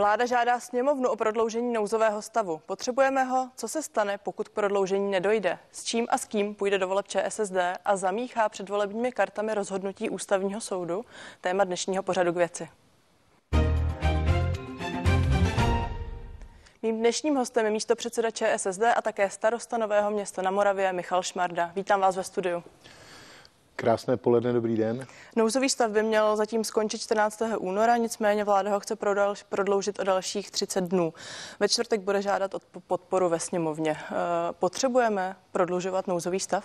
Vláda žádá sněmovnu o prodloužení nouzového stavu. Potřebujeme ho? Co se stane, pokud k prodloužení nedojde? S čím a s kým půjde do voleb ČSSD a zamíchá před volebními kartami rozhodnutí ústavního soudu? Téma dnešního pořadu k věci. Mým dnešním hostem je místo předseda ČSSD a také starosta Nového města na Moravě Michal Šmarda. Vítám vás ve studiu. Krásné poledne, dobrý den. Nouzový stav by měl zatím skončit 14. února, nicméně vláda ho chce prodloužit o dalších 30 dnů. Ve čtvrtek bude žádat o podporu ve sněmovně. Eh, potřebujeme prodlužovat nouzový stav?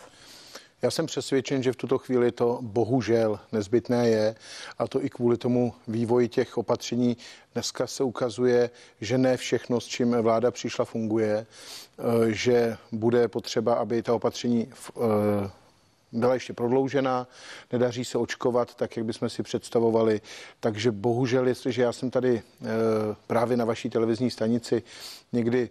Já jsem přesvědčen, že v tuto chvíli to bohužel nezbytné je a to i kvůli tomu vývoji těch opatření. Dneska se ukazuje, že ne všechno, s čím vláda přišla, funguje, eh, že bude potřeba, aby ta opatření eh, byla ještě prodloužena, nedaří se očkovat tak, jak bychom si představovali. Takže bohužel, jestliže já jsem tady eh, právě na vaší televizní stanici někdy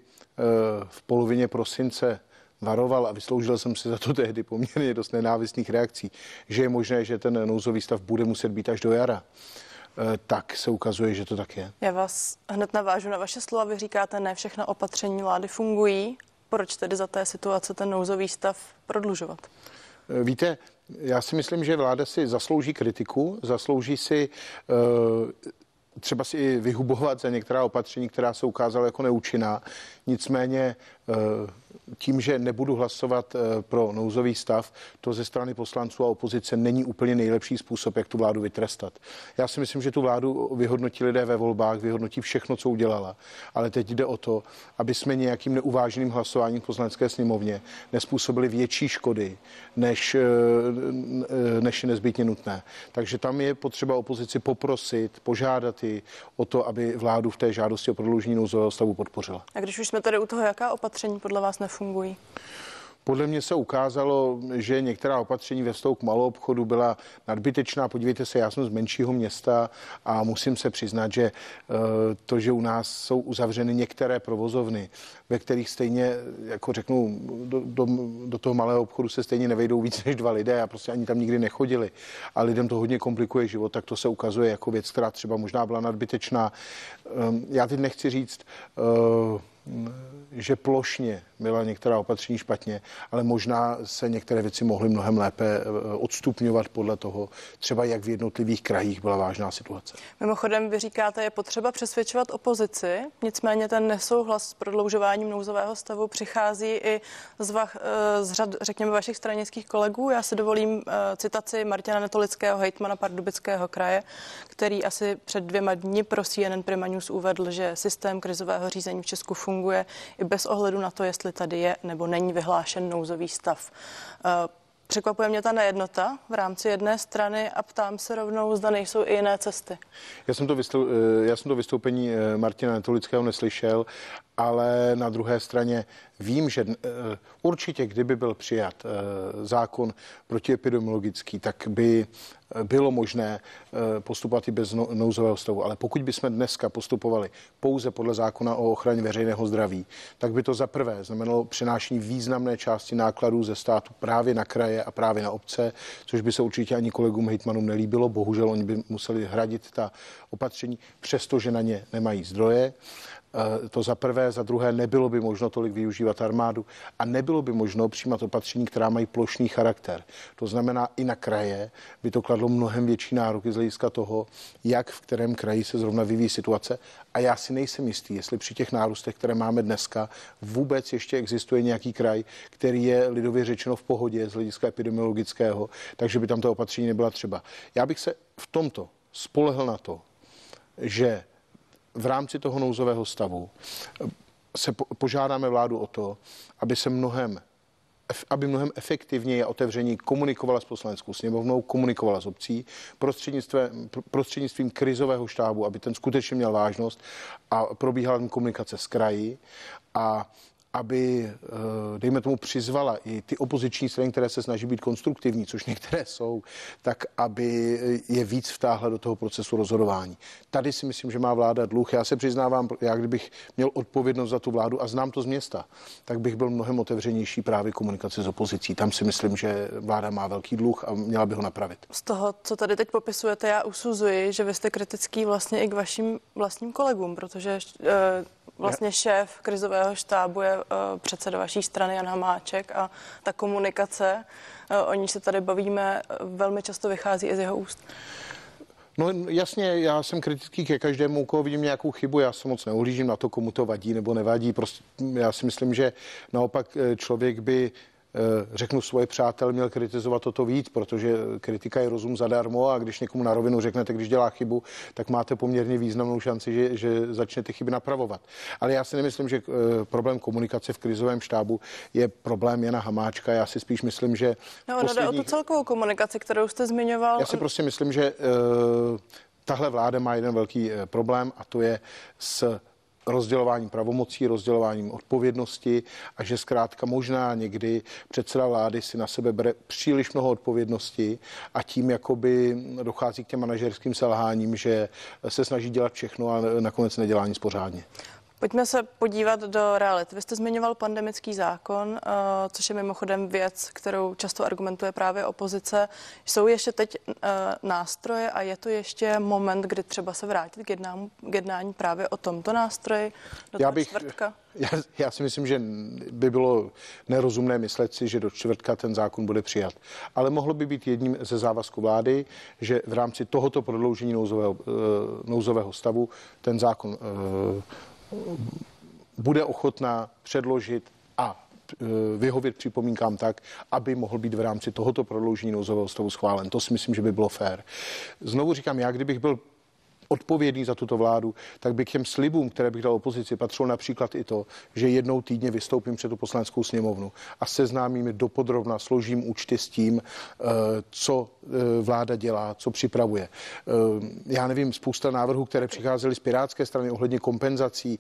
v polovině prosince varoval a vysloužil jsem si za to tehdy poměrně dost nenávistných reakcí, že je možné, že ten nouzový stav bude muset být až do jara eh, tak se ukazuje, že to tak je. Já vás hned navážu na vaše slova. Vy říkáte, ne všechna opatření vlády fungují. Proč tedy za té situace ten nouzový stav prodlužovat? Eh, víte, já si myslím, že vláda si zaslouží kritiku, zaslouží si uh, třeba si i vyhubovat za některá opatření, která se ukázala jako neúčinná. Nicméně tím, že nebudu hlasovat eh, pro nouzový stav, to ze strany poslanců a opozice není úplně nejlepší způsob, jak tu vládu vytrestat. Já si myslím, že tu vládu vyhodnotí lidé ve volbách, vyhodnotí všechno, co udělala. Ale teď jde o to, aby jsme nějakým neuváženým hlasováním v poslanecké sněmovně nespůsobili větší škody, než, eh, než je nezbytně nutné. Takže tam je potřeba opozici poprosit, požádat ji o to, aby vládu v té žádosti o prodloužení nouzového stavu podpořila. A když už jsme tady u toho, jaká opatření podle vás nefungují? fungují? Podle mě se ukázalo, že některá opatření ve vztahu k malou obchodu byla nadbytečná. Podívejte se, já jsem z menšího města a musím se přiznat, že eh, to, že u nás jsou uzavřeny některé provozovny, ve kterých stejně, jako řeknu, do, do, do toho malého obchodu se stejně nevejdou víc než dva lidé a prostě ani tam nikdy nechodili a lidem to hodně komplikuje život, tak to se ukazuje jako věc, která třeba možná byla nadbytečná. Ehm, já teď nechci říct, uh, že plošně byla některá opatření špatně, ale možná se některé věci mohly mnohem lépe eh, odstupňovat podle toho, třeba jak v jednotlivých krajích byla vážná situace. Mimochodem, vy říkáte, je potřeba přesvědčovat opozici, nicméně ten nesouhlas s prodloužováním nouzového stavu přichází i z, vach, eh, z řad, řekněme, vašich stranických kolegů. Já si dovolím eh, citaci Martina Netolického, hejtmana Pardubického kraje, který asi před dvěma dny pro CNN Prima News uvedl, že systém krizového řízení v Česku funguje i bez ohledu na to, jestli tady je nebo není vyhlášen nouzový stav. Eh, překvapuje mě ta nejednota v rámci jedné strany a ptám se rovnou, zda nejsou i jiné cesty. Já jsem to, vystoup, eh, já jsem to vystoupení eh, Martina Netolického neslyšel, ale na druhé straně vím, že určitě, kdyby byl přijat zákon protiepidemiologický, tak by bylo možné eh, postupovat i bez no, nouzového stavu. Ale pokud bychom dneska postupovali pouze podle zákona o ochraně veřejného zdraví, tak by to za prvé znamenalo přenášení významné části nákladů ze státu právě na kraje a právě na obce, což by se určitě ani kolegům hejtmanům nelíbilo. Bohužel oni by museli hradit ta opatření, přestože na ně nemají zdroje. Eh, to za prvé, za druhé nebylo by možno tolik využívat armádu a nebylo by možno přijímat opatření, která mají plošný charakter. To znamená, i na kraje by to kladlo mnohem větší nároky z hlediska toho, jak v kterém kraji se zrovna vyvíjí situace. A já si nejsem jistý, jestli při těch nárůstech, které máme dneska, vůbec ještě existuje nějaký kraj, který je lidově řečeno v pohodě z hlediska epidemiologického, takže by tam to opatření nebyla třeba. Já bych se v tomto spolehl na to, že v rámci toho nouzového stavu se požádáme vládu o to, aby se mnohem aby mnohem efektivněji a otevřeněji komunikovala s poslaneckou sněmovnou, komunikovala s obcí prostřednictvím, prostřednictvím krizového štábu, aby ten skutečně měl vážnost a probíhala komunikace s kraji. A aby, eh, dejme tomu, přizvala i ty opoziční strany, které se snaží být konstruktivní, což některé jsou, tak aby je víc vtáhla do toho procesu rozhodování. Tady si myslím, že má vláda dluh. Já se přiznávám, já kdybych měl odpovědnost za tu vládu a znám to z města, tak bych byl mnohem otevřenější právě komunikaci s opozicí. Tam si myslím, že vláda má velký dluh a měla by ho napravit. Z toho, co tady teď popisujete, já usuzuji, že vy jste kritický vlastně i k vašim vlastním kolegům, protože e, vlastně šéf krizového štábu je e, předseda vaší strany Jan Hamáček a ta komunikace, e, o ní se tady bavíme, velmi často vychází i z jeho úst. No jasně, já jsem kritický ke každému, koho vidím nějakou chybu, já se moc neuhlížím na to, komu to vadí nebo nevadí. Prostě já si myslím, že naopak člověk by Eh, řeknu svoje přátel, měl kritizovat toto víc, protože kritika je rozum zadarmo a když někomu na rovinu řeknete, když dělá chybu, tak máte poměrně významnou šanci, že, že začne ty chyby napravovat. Ale já si nemyslím, že eh, problém komunikace v krizovém štábu je problém Jana Hamáčka. Já si spíš myslím, že. No, posledních... jde o tu celkovou komunikaci, kterou jste zmiňoval. Já si prostě myslím, že uh, tahle vláda má jeden velký problém a to je s rozdělováním pravomocí, rozdělováním odpovědnosti a že zkrátka možná někdy předseda vlády si na sebe bere příliš mnoho odpovědnosti a tím jakoby dochází k těm manažerským selháním, že se snaží dělat všechno a nakonec nedělá nic pořádně. Pojďme se podívat do reality. Vy jste zmiňoval pandemický zákon, eh, což je mimochodem věc, kterou často argumentuje právě opozice. Jsou ještě teď eh, nástroje a je to ještě moment, kdy třeba se vrátit k jednání, k jednání právě o tomto nástroji do já bych, čtvrtka? Já, já si myslím, že by bylo nerozumné myslet si, že do čtvrtka ten zákon bude přijat. Ale mohlo by být jedním ze závazků vlády, že v rámci tohoto prodloužení nouzového, eh, nouzového stavu ten zákon bude ochotná předložit a e, vyhovět připomínkám tak, aby mohl být v rámci tohoto prodloužení nouzového stavu schválen. To si myslím, že by bylo fér. Znovu říkám, já kdybych byl odpovědný za tuto vládu, tak by k těm slibům, které bych dal opozici, patřilo například i to, že jednou týdně vystoupím před tu poslaneckou sněmovnu a seznámím dopodrobna, složím účty s tím, eh, co eh, vláda dělá, co připravuje. Eh, já nevím, spousta návrhů, které přicházely z pirátské strany ohledně kompenzací,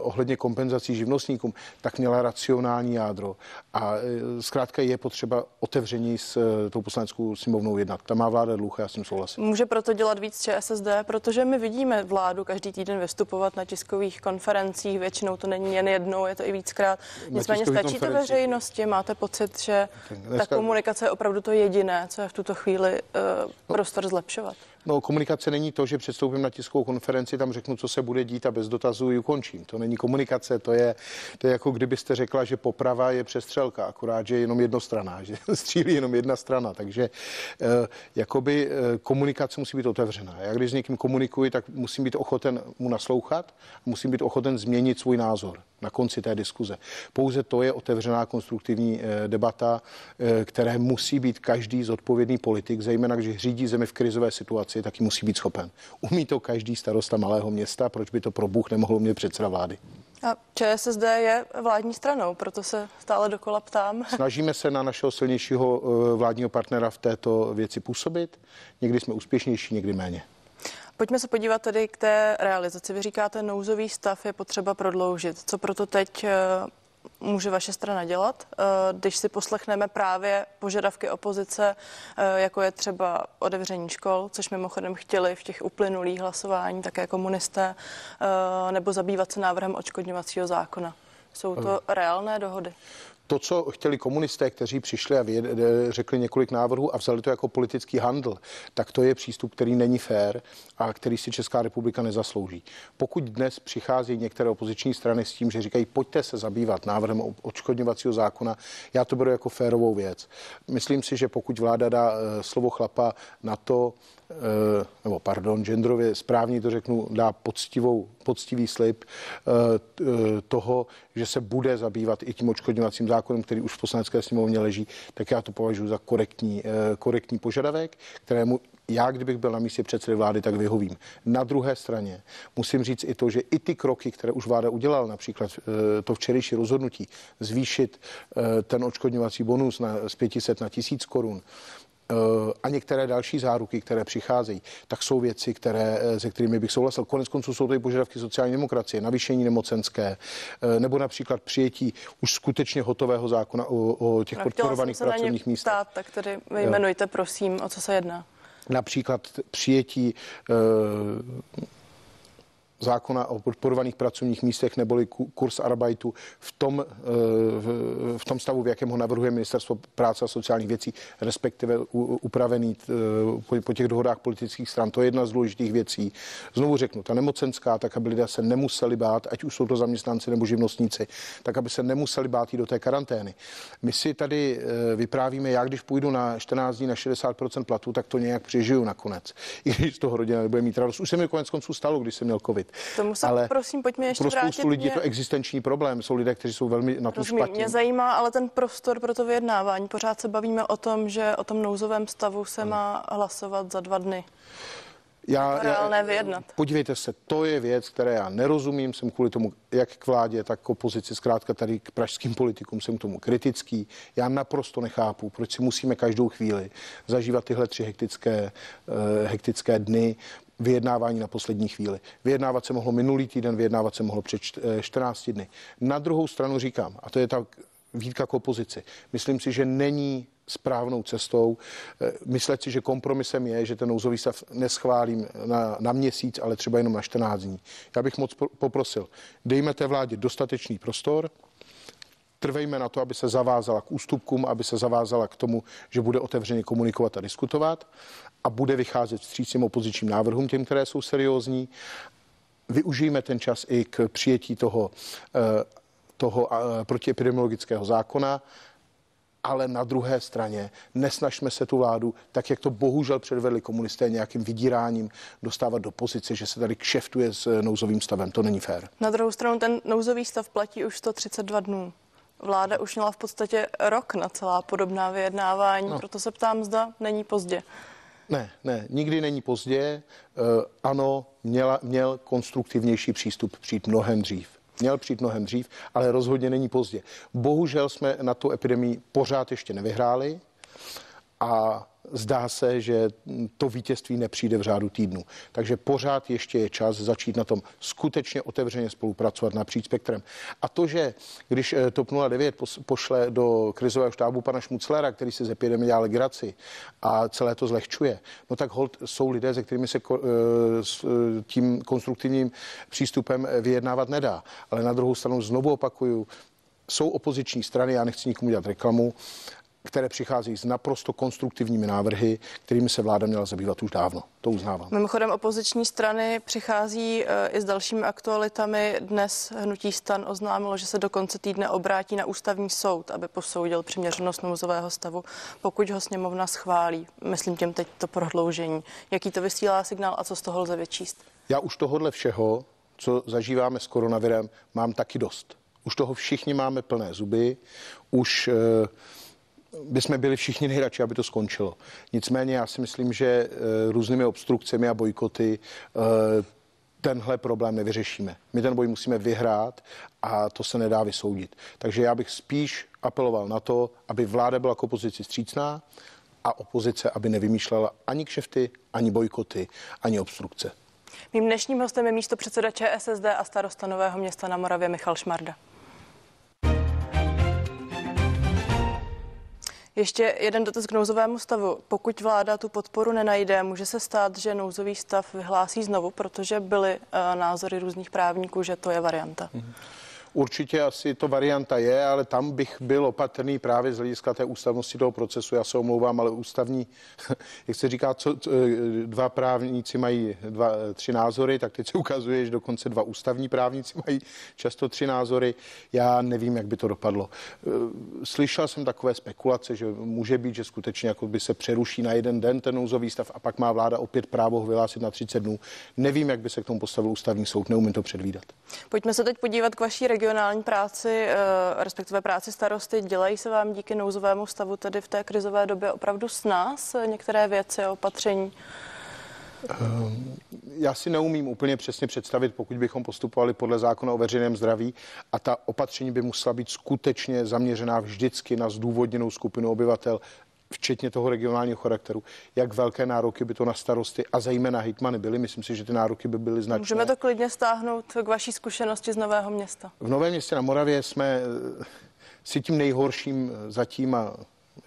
ohledně kompenzací živnostníkům, tak měla racionální jádro. A zkrátka je potřeba otevření s tou poslaneckou sněmovnou jednat. Ta má vláda dluh, já s tím souhlasím. Může proto dělat víc ČSSD, protože protože my vidíme vládu každý týden vystupovat na tiskových konferencích, většinou to není jen jednou, je to i víckrát. Nicméně stačí to veřejnosti, máte pocit, že dneska... ta komunikace je opravdu to jediné, co je v tuto chvíli uh, prostor zlepšovat. No, komunikace není to, že předstoupím na tiskovou konferenci, tam řeknu, co se bude dít a bez dotazů ji ukončím. To není komunikace, to je, to je jako kdybyste řekla, že poprava je přestřelka, akorát, že je jenom jednostraná, že střílí jenom jedna strana. Takže eh, jakoby eh, komunikace musí být otevřená. Já když s někým komunikuji, tak musím být ochoten mu naslouchat, musím být ochoten změnit svůj názor na konci té diskuze. Pouze to je otevřená konstruktivní eh, debata, eh, které musí být každý zodpovědný politik, zejména když řídí zemi v krizové situaci, taky musí být schopen. Umí to každý starosta malého města, proč by to pro Bůh nemohl mít předseda vlády? A ČSSD je vládní stranou, proto se stále dokola ptám. Snažíme se na našeho silnějšího eh, vládního partnera v této věci působit. Někdy jsme úspěšnější, někdy méně. Pojďme se podívat tedy k té realizaci. Vy říkáte, nouzový stav je potřeba prodloužit. Co proto teď eh, může vaše strana dělat, eh, když si poslechneme právě požadavky opozice, eh, jako je třeba otevření škol, což mimochodem chtěli v těch uplynulých hlasování také komunisté, nebo zabývat se návrhem očkodňovacího zákona. Jsou to reálné dohody? To, co chtěli komunisté, kteří přišli a řekli několik návrhů a vzali to jako politický handl, tak to je přístup, který není fér a který si Česká republika nezaslouží. Pokud dnes přichází některé opoziční strany s tím, že říkají, pojďte se zabývat návrhem odškodňovacího zákona, já to beru jako férovou věc. Myslím si, že pokud vláda dá eh, slovo chlapa na to, nebo pardon, genderově správně to řeknu, dá poctivou, poctivý slib eh, eh, toho, že se bude zabývat i tím očkodňovacím zákonem, který už v poslanecké sněmovně leží, tak já to považuji za korektní, korektní požadavek, kterému já, kdybych byl na místě předsedy vlády, tak vyhovím. Na druhé straně musím říct i to, že i ty kroky, které už vláda udělala, například to včerejší rozhodnutí zvýšit ten očkodňovací bonus na, z 500 na 1000 korun, a některé další záruky, které přicházejí, tak jsou věci, které, se kterými bych souhlasil. Konec konců jsou to i požadavky sociální demokracie, navýšení nemocenské, nebo například přijetí už skutečně hotového zákona o, o těch podporovaných pracovních místech. Tak tedy vyjmenujte, prosím, o co se jedná například přijetí eh, zákona o podporovaných pracovních místech neboli kurz arbeitu v tom, eh, v tom stavu, v jakém ho navrhuje Ministerstvo práce a sociálních věcí, respektive upravený eh, po těch dohodách politických stran. To je jedna z důležitých věcí. Znovu řeknu, ta nemocenská, tak aby lidé se nemuseli bát, ať už jsou to zaměstnanci nebo živnostníci, tak aby se nemuseli bát jít do té karantény. My si tady eh, vyprávíme, já když půjdu na 14 dní na 60% platu, tak to nějak přežiju nakonec. I když z toho rodina nebude mít radost. Už se mi konec konců stalo, když jsem měl covid. Tomu se ale prosím, pojďme ještě pro spoustu vrátit. lidí mě... je to existenční problém. Jsou lidé, kteří jsou velmi na to špatní. Mě zajímá ale ten prostor pro to vyjednávání. Pořád se bavíme o tom, že o tom nouzovém stavu se hmm. má hlasovat za dva dny. Já, reálné vyjednat. Podívejte se, to je věc, které já nerozumím, jsem kvůli tomu jak k vládě, tak k opozici, zkrátka tady k pražským politikům jsem k tomu kritický. Já naprosto nechápu, proč si musíme každou chvíli zažívat tyhle tři hektické, uh, hektické dny, vyjednávání na poslední chvíli. Vyjednávat se mohlo minulý týden, vyjednávat se mohlo před 14 eh, dny. Na druhou stranu říkám, a to je ta výtka k opozici, myslím si, že není správnou cestou. Eh, myslet si, že kompromisem je, že ten nouzový stav neschválím na, na měsíc, ale třeba jenom na 14 dní. Já bych moc poprosil, dejme té vládě dostatečný prostor, trvejme na to, aby se zavázala k ústupkům, aby se zavázala k tomu, že bude otevřeně komunikovat a diskutovat a bude vycházet vstřícným opozičním návrhům, těm, které jsou seriózní. Využijeme ten čas i k přijetí toho, eh, toho eh, protiepidemiologického zákona, ale na druhé straně nesnažme se tu vládu, tak jak to bohužel předvedli komunisté nějakým vydíráním, dostávat do pozice, že se tady kšeftuje s nouzovým stavem. To není fér. Na druhou stranu ten nouzový stav platí už 132 dnů. Vláda už měla v podstatě rok na celá podobná vyjednávání, no. proto se ptám, zda není pozdě. Ne, ne, nikdy není pozdě. Uh, ano, měla, měl konstruktivnější přístup přijít mnohem dřív. Měl přijít mnohem dřív, ale rozhodně není pozdě. Bohužel jsme na tu epidemii pořád ještě nevyhráli a zdá se, že to vítězství nepřijde v řádu týdnu. Takže pořád ještě je čas začít na tom skutečně otevřeně spolupracovat napříč spektrem. A to, že když eh, TOP 09 pošle do krizového štábu pana Šmuclera, který se z epidemie dělá legraci a celé to zlehčuje, no tak hold jsou lidé, se kterými se eh, eh, tím konstruktivním přístupem vyjednávat nedá. Ale na druhou stranu znovu opakuju, jsou opoziční strany, já nechci nikomu dělat reklamu, které přichází s naprosto konstruktivními návrhy, kterými se vláda měla zabývat už dávno. To uznávám. Mimochodem opoziční strany přichází eh, i s dalšími aktualitami. Dnes hnutí stan oznámilo, že se do konce týdne obrátí na ústavní soud, aby posoudil přiměřenost nouzového stavu, pokud ho sněmovna schválí. Myslím těm teď to prodloužení. Jaký to vysílá signál a co z toho lze vyčíst? Já už tohohle všeho, co zažíváme s koronavirem, mám taky dost. Už toho všichni máme plné zuby, už uh, bychom byli všichni nejradši, aby to skončilo. Nicméně já si myslím, že eh, různými obstrukcemi a bojkoty eh, tenhle problém nevyřešíme. My ten boj musíme vyhrát a to se nedá vysoudit. Takže já bych spíš apeloval na to, aby vláda byla k opozici střícná a opozice, aby nevymýšlela ani kšefty, ani bojkoty, ani obstrukce. Mým dnešním hostem je místo předseda ČSSD a starosta Nového města na Moravě Michal Šmarda. Ještě jeden dotaz k nouzovému stavu. Pokud vláda tu podporu nenajde, může se stát, že nouzový stav vyhlásí znovu, protože byly uh, názory různých právníků, že to je varianta. Mm-hmm. Určitě asi to varianta je, ale tam bych byl opatrný právě z hlediska té ústavnosti toho procesu. Já se omlouvám, ale ústavní, jak se říká, co, co, dva právníci mají dva, tři názory, tak teď se ukazuje, že dokonce dva ústavní právníci mají často tři názory. Já nevím, jak by to dopadlo. Slyšel jsem takové spekulace, že může být, že skutečně jako by se přeruší na jeden den ten nouzový stav a pak má vláda opět právo ho vyhlásit na 30 dnů. Nevím, jak by se k tomu postavil ústavní soud, neumím to předvídat. Pojďme se teď podívat k vaší regionu regionální práci, eh, respektive práci starosty, dělají se vám díky nouzovému stavu tedy v té krizové době opravdu s nás eh, některé věci, opatření? Ehm, já si neumím úplně přesně představit, pokud bychom postupovali podle zákona o veřejném zdraví a ta opatření by musela být skutečně zaměřená vždycky na zdůvodněnou skupinu obyvatel, včetně toho regionálního charakteru, jak velké nároky by to na starosty a zejména hejtmany byly. Myslím si, že ty nároky by byly značné. Můžeme to klidně stáhnout k vaší zkušenosti z Nového města. V Novém městě na Moravě jsme eh, si tím nejhorším zatím a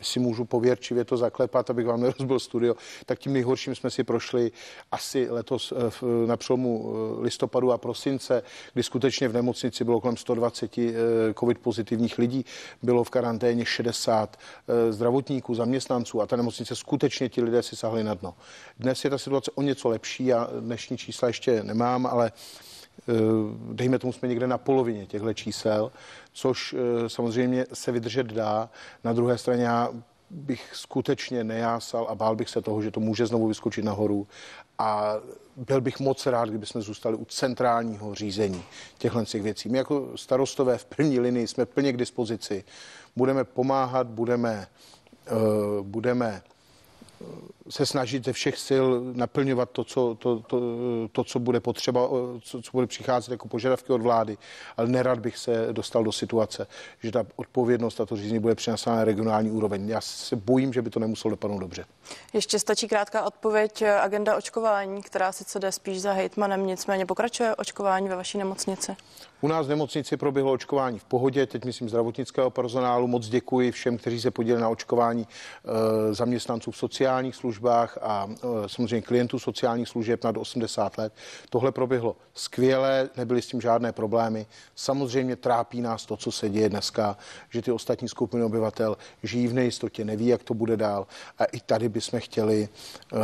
si můžu pověrčivě to zaklepat, abych vám nerozbil studio, tak tím nejhorším jsme si prošli asi letos eh, na přelomu eh, listopadu a prosince, kdy skutečně v nemocnici bylo kolem 120 eh, covid pozitivních lidí, bylo v karanténě 60 zdravotníků, zaměstnanců a ta nemocnice skutečně ti lidé si sahli na dno. Dnes je ta situace o něco lepší, já dnešní čísla ještě nemám, ale dejme tomu jsme někde na polovině těchto čísel, což eh, samozřejmě se vydržet dá. Na druhé straně já bych skutečně nejásal a bál bych se toho, že to může znovu vyskočit nahoru a byl bych moc rád, kdyby jsme zůstali u centrálního řízení těchto těch věcí. My jako starostové v první linii jsme plně k dispozici. Budeme pomáhat, budeme, uh, budeme se snažit ze všech sil naplňovat to, co, to, to, to, co bude potřeba, co, co bude přicházet jako požadavky od vlády, ale nerad bych se dostal do situace, že ta odpovědnost a to řízení bude přenesena na regionální úroveň. Já se bojím, že by to nemuselo dopadnout dobře. Ještě stačí krátká odpověď. Agenda očkování, která sice jde spíš za hejtmanem, nicméně pokračuje očkování ve vaší nemocnici? U nás v nemocnici proběhlo očkování v pohodě, teď myslím zdravotnického personálu. Moc děkuji všem, kteří se podíleli na očkování e, zaměstnanců v sociálních službách a e, samozřejmě klientů sociálních služeb nad 80 let. Tohle proběhlo skvěle, nebyly s tím žádné problémy. Samozřejmě trápí nás to, co se děje dneska, že ty ostatní skupiny obyvatel žijí v nejistotě, neví, jak to bude dál. A i tady bychom chtěli e,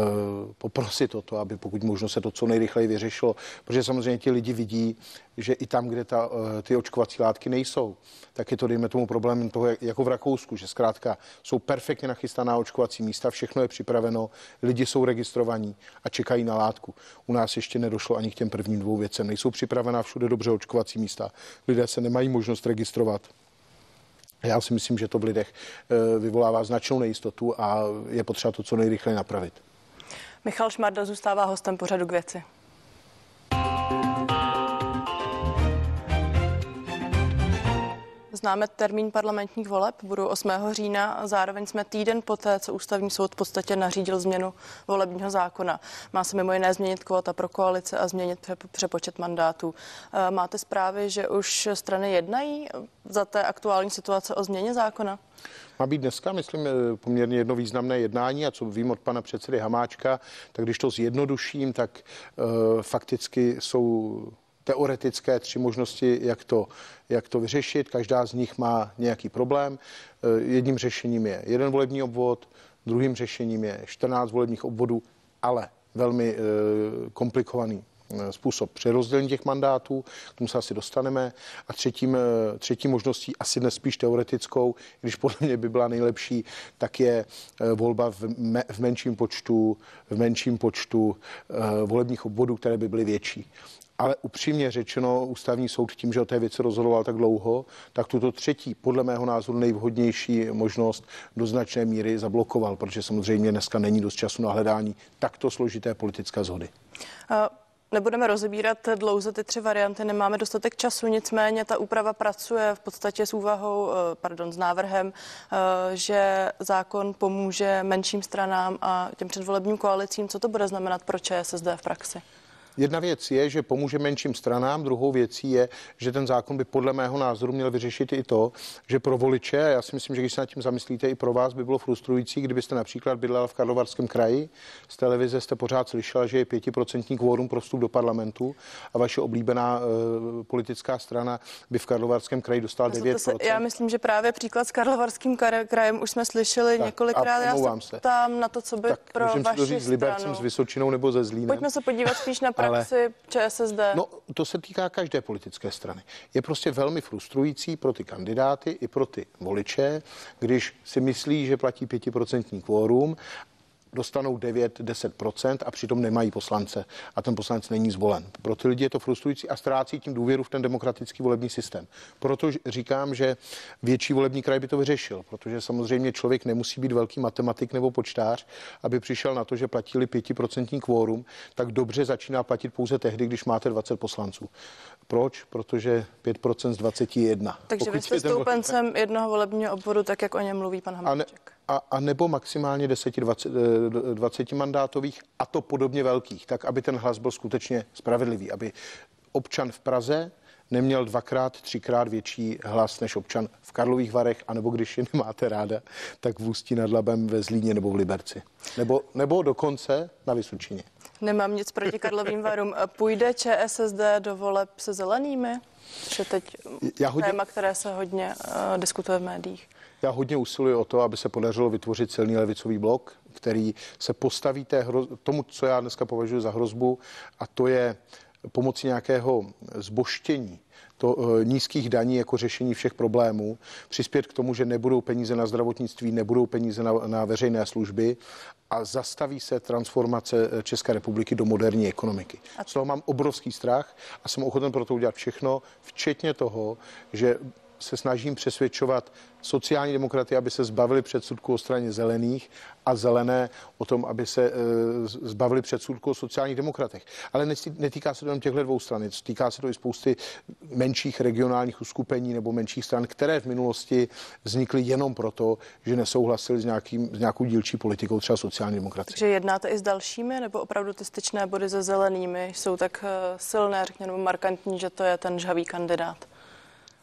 poprosit o to, aby pokud možno se to co nejrychleji vyřešilo, protože samozřejmě ti lidi vidí, že i tam, kde ta, eh, ty očkovací látky nejsou, tak je to, dejme tomu, problém toho, jako v Rakousku, že zkrátka jsou perfektně nachystaná očkovací místa, všechno je připraveno, lidi jsou registrovaní a čekají na látku. U nás ještě nedošlo ani k těm prvním dvou věcem. Nejsou připravená všude dobře očkovací místa. Lidé se nemají možnost registrovat. Já si myslím, že to v lidech eh, vyvolává značnou nejistotu a je potřeba to co nejrychleji napravit. Michal Šmarda zůstává hostem pořadu k věci. Známe termín parlamentních voleb, budou 8. října a zároveň jsme týden poté, co ústavní soud v podstatě nařídil změnu volebního zákona. Má se mimo jiné změnit kvota pro koalice a změnit přepočet mandátů. Eh, máte zprávy, že už strany jednají za té aktuální situace o změně zákona? Má být dneska, myslím, eh, poměrně jedno významné jednání a co vím od pana předsedy Hamáčka, tak když to zjednoduším, tak uh, fakticky jsou teoretické tři možnosti, jak to, jak to vyřešit. Každá z nich má nějaký problém. Eh, jedním řešením je jeden volební obvod, druhým řešením je 14 volebních obvodů, ale velmi eh, komplikovaný eh, způsob přerozdělení těch mandátů, k tomu se asi dostaneme. A třetím, třetí možností, asi dnes spíš teoretickou, když podle mě by byla nejlepší, tak je volba v, me, v menším počtu, v menším počtu volebních obvodů, které by byly větší. Ale upřímně řečeno, ústavní soud tím, že o té věci rozhodoval tak dlouho, tak tuto třetí, podle mého názoru nejvhodnější možnost do značné míry zablokoval, protože samozřejmě dneska není dost času na hledání takto složité politické zhody. Nebudeme rozebírat dlouze ty tři varianty, nemáme dostatek času, nicméně ta úprava pracuje v podstatě s úvahou, eh, pardon, s návrhem, eh, že zákon pomůže menším stranám a těm předvolebním koalicím. Co to bude znamenat pro ČSSD v praxi? Jedna věc je, že pomůže menším stranám, druhou věcí je, že ten zákon by podle mého názoru měl vyřešit i to, že pro voliče, já si myslím, že když se nad tím zamyslíte, i pro vás by bylo frustrující, kdybyste například bydlela v Karlovarském kraji, z televize jste pořád slyšela, že je pětiprocentní kvórum pro vstup do parlamentu a vaše oblíbená uh, politická strana by v Karlovarském kraji dostala 9%. Se, já myslím, že právě příklad s Karlovarským krajem už jsme slyšeli tak, několikrát. Já se ptám na to, co by tak, pro vaši říct, stranu. s Vysočinou nebo ze Zlínem. Pojďme se podívat spíš na ale, ČSSD? No, to se týká každé politické strany. Je prostě velmi frustrující pro ty kandidáty i pro ty voliče, když si myslí, že platí pětiprocentní kvórum dostanou 9-10% a přitom nemají poslance a ten poslanec není zvolen. Pro ty lidi je to frustrující a ztrácí tím důvěru v ten demokratický volební systém. Proto říkám, že větší volební kraj by to vyřešil, protože samozřejmě člověk nemusí být velký matematik nebo počtář, aby přišel na to, že platili 5% kvórum, tak dobře začíná platit pouze tehdy, když máte 20 poslanců. Proč? Protože 5% z 21. Takže Pokud vy jste stoupencem jednoho volebního obvodu, tak jak o něm mluví pan Hamáček. A, a nebo maximálně 10-20 20 mandátových a to podobně velkých, tak aby ten hlas byl skutečně spravedlivý, aby občan v Praze neměl dvakrát, třikrát větší hlas než občan v Karlových Varech, anebo když je nemáte ráda, tak v Ústí nad Labem ve Zlíně nebo v Liberci. Nebo, nebo dokonce na Vysočině. Nemám nic proti Karlovým Varům. Půjde ČSSD do voleb se zelenými? Je teď Já hodně... téma, které se hodně uh, diskutuje v médiích. Já hodně usiluji o to, aby se podařilo vytvořit silný levicový blok, který se postaví té hro... tomu, co já dneska považuji za hrozbu, a to je pomocí nějakého zboštění to, e, nízkých daní jako řešení všech problémů, přispět k tomu, že nebudou peníze na zdravotnictví, nebudou peníze na, na veřejné služby a zastaví se transformace e, České republiky do moderní ekonomiky. Z toho mám obrovský strach a jsem ochoten pro to udělat všechno, včetně toho, že se snažím přesvědčovat sociální demokraty, aby se zbavili předsudku o straně zelených a zelené o tom, aby se e, zbavili předsudku o sociálních demokratech. Ale netýká se to jenom těchto dvou stran, týká se to i spousty menších regionálních uskupení nebo menších stran, které v minulosti vznikly jenom proto, že nesouhlasili s, nějakým, s nějakou dílčí politikou, třeba sociální demokracie. Takže jednáte i s dalšími, nebo opravdu ty styčné body se zelenými jsou tak e, silné, řekněme, markantní, že to je ten žhavý kandidát?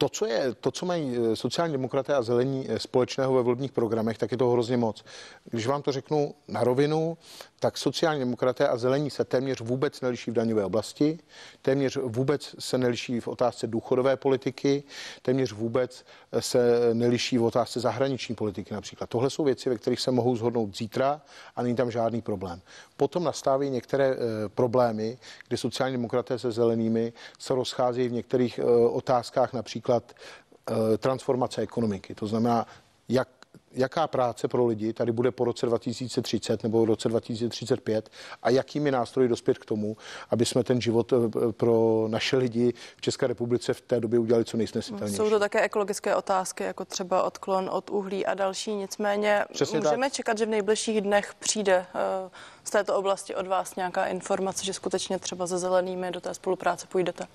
To, co, je, to, co mají eh, sociální demokraté a zelení eh, společného ve volebních programech, tak je to hrozně moc. Když vám to řeknu na rovinu, tak sociální demokraté a zelení se téměř vůbec neliší v daňové oblasti, téměř vůbec se neliší v otázce důchodové politiky, téměř vůbec se neliší v otázce zahraniční politiky například. Tohle jsou věci, ve kterých se mohou zhodnout zítra a není tam žádný problém. Potom nastávají některé e, problémy, kdy sociální demokraté se zelenými se rozcházejí v některých e, otázkách, například e, transformace ekonomiky. To znamená, jak jaká práce pro lidi tady bude po roce 2030 nebo v roce 2035 a jakými nástroji dospět k tomu, aby jsme ten život eh, pro naše lidi v České republice v té době udělali co nejsnesitelnější. Jsou to také ekologické otázky, jako třeba odklon od uhlí a další. Nicméně Přesně můžeme tak. čekat, že v nejbližších dnech přijde uh, z této oblasti od vás nějaká informace, že skutečně třeba se zelenými do té spolupráce půjdete?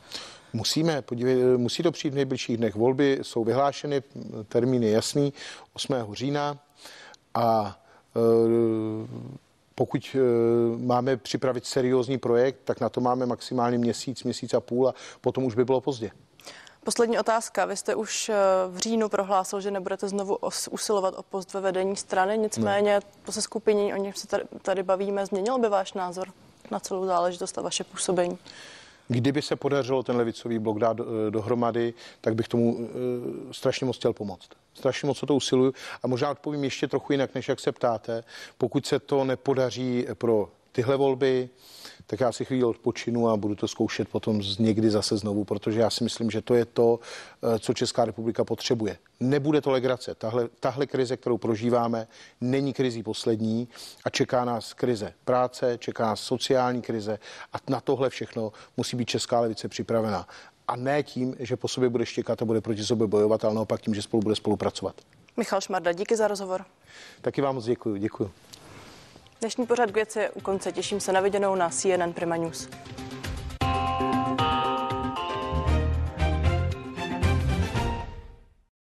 Musíme, podívej, musí to přijít v nejbližších dnech. Volby jsou vyhlášeny, termín je jasný, 8. října a e, pokud e, máme připravit seriózní projekt, tak na to máme maximálně měsíc, měsíc a půl a potom už by bylo pozdě. Poslední otázka. Vy jste už e, v říjnu prohlásil, že nebudete znovu usilovat o post ve vedení strany, nicméně ne. po se skupiní, o něm se tady, tady bavíme, změnil by váš názor na celou záležitost a vaše působení? Kdyby se podařilo ten levicový blok dát eh, dohromady, tak bych tomu eh, strašně moc chtěl pomoct. Strašně moc o to usiluju a možná odpovím ještě trochu jinak, než jak se ptáte. Pokud se to nepodaří pro tyhle volby, tak já si chvíli odpočinu a budu to zkoušet potom někdy zase znovu, protože já si myslím, že to je to, eh, co Česká republika potřebuje. Nebude to legrace. Tahle, tahle krize, kterou prožíváme, není krizí poslední a čeká nás krize práce, čeká nás sociální krize a na tohle všechno musí být Česká levice připravená. A ne tím, že po sobě bude štěkat a bude proti sobě bojovat, ale naopak tím, že spolu bude spolupracovat. Michal Šmarda, díky za rozhovor. Taky vám moc děkuji. Děkuji. Dnešní pořad k věci je u konce. Těším se na viděnou na CNN Prima News.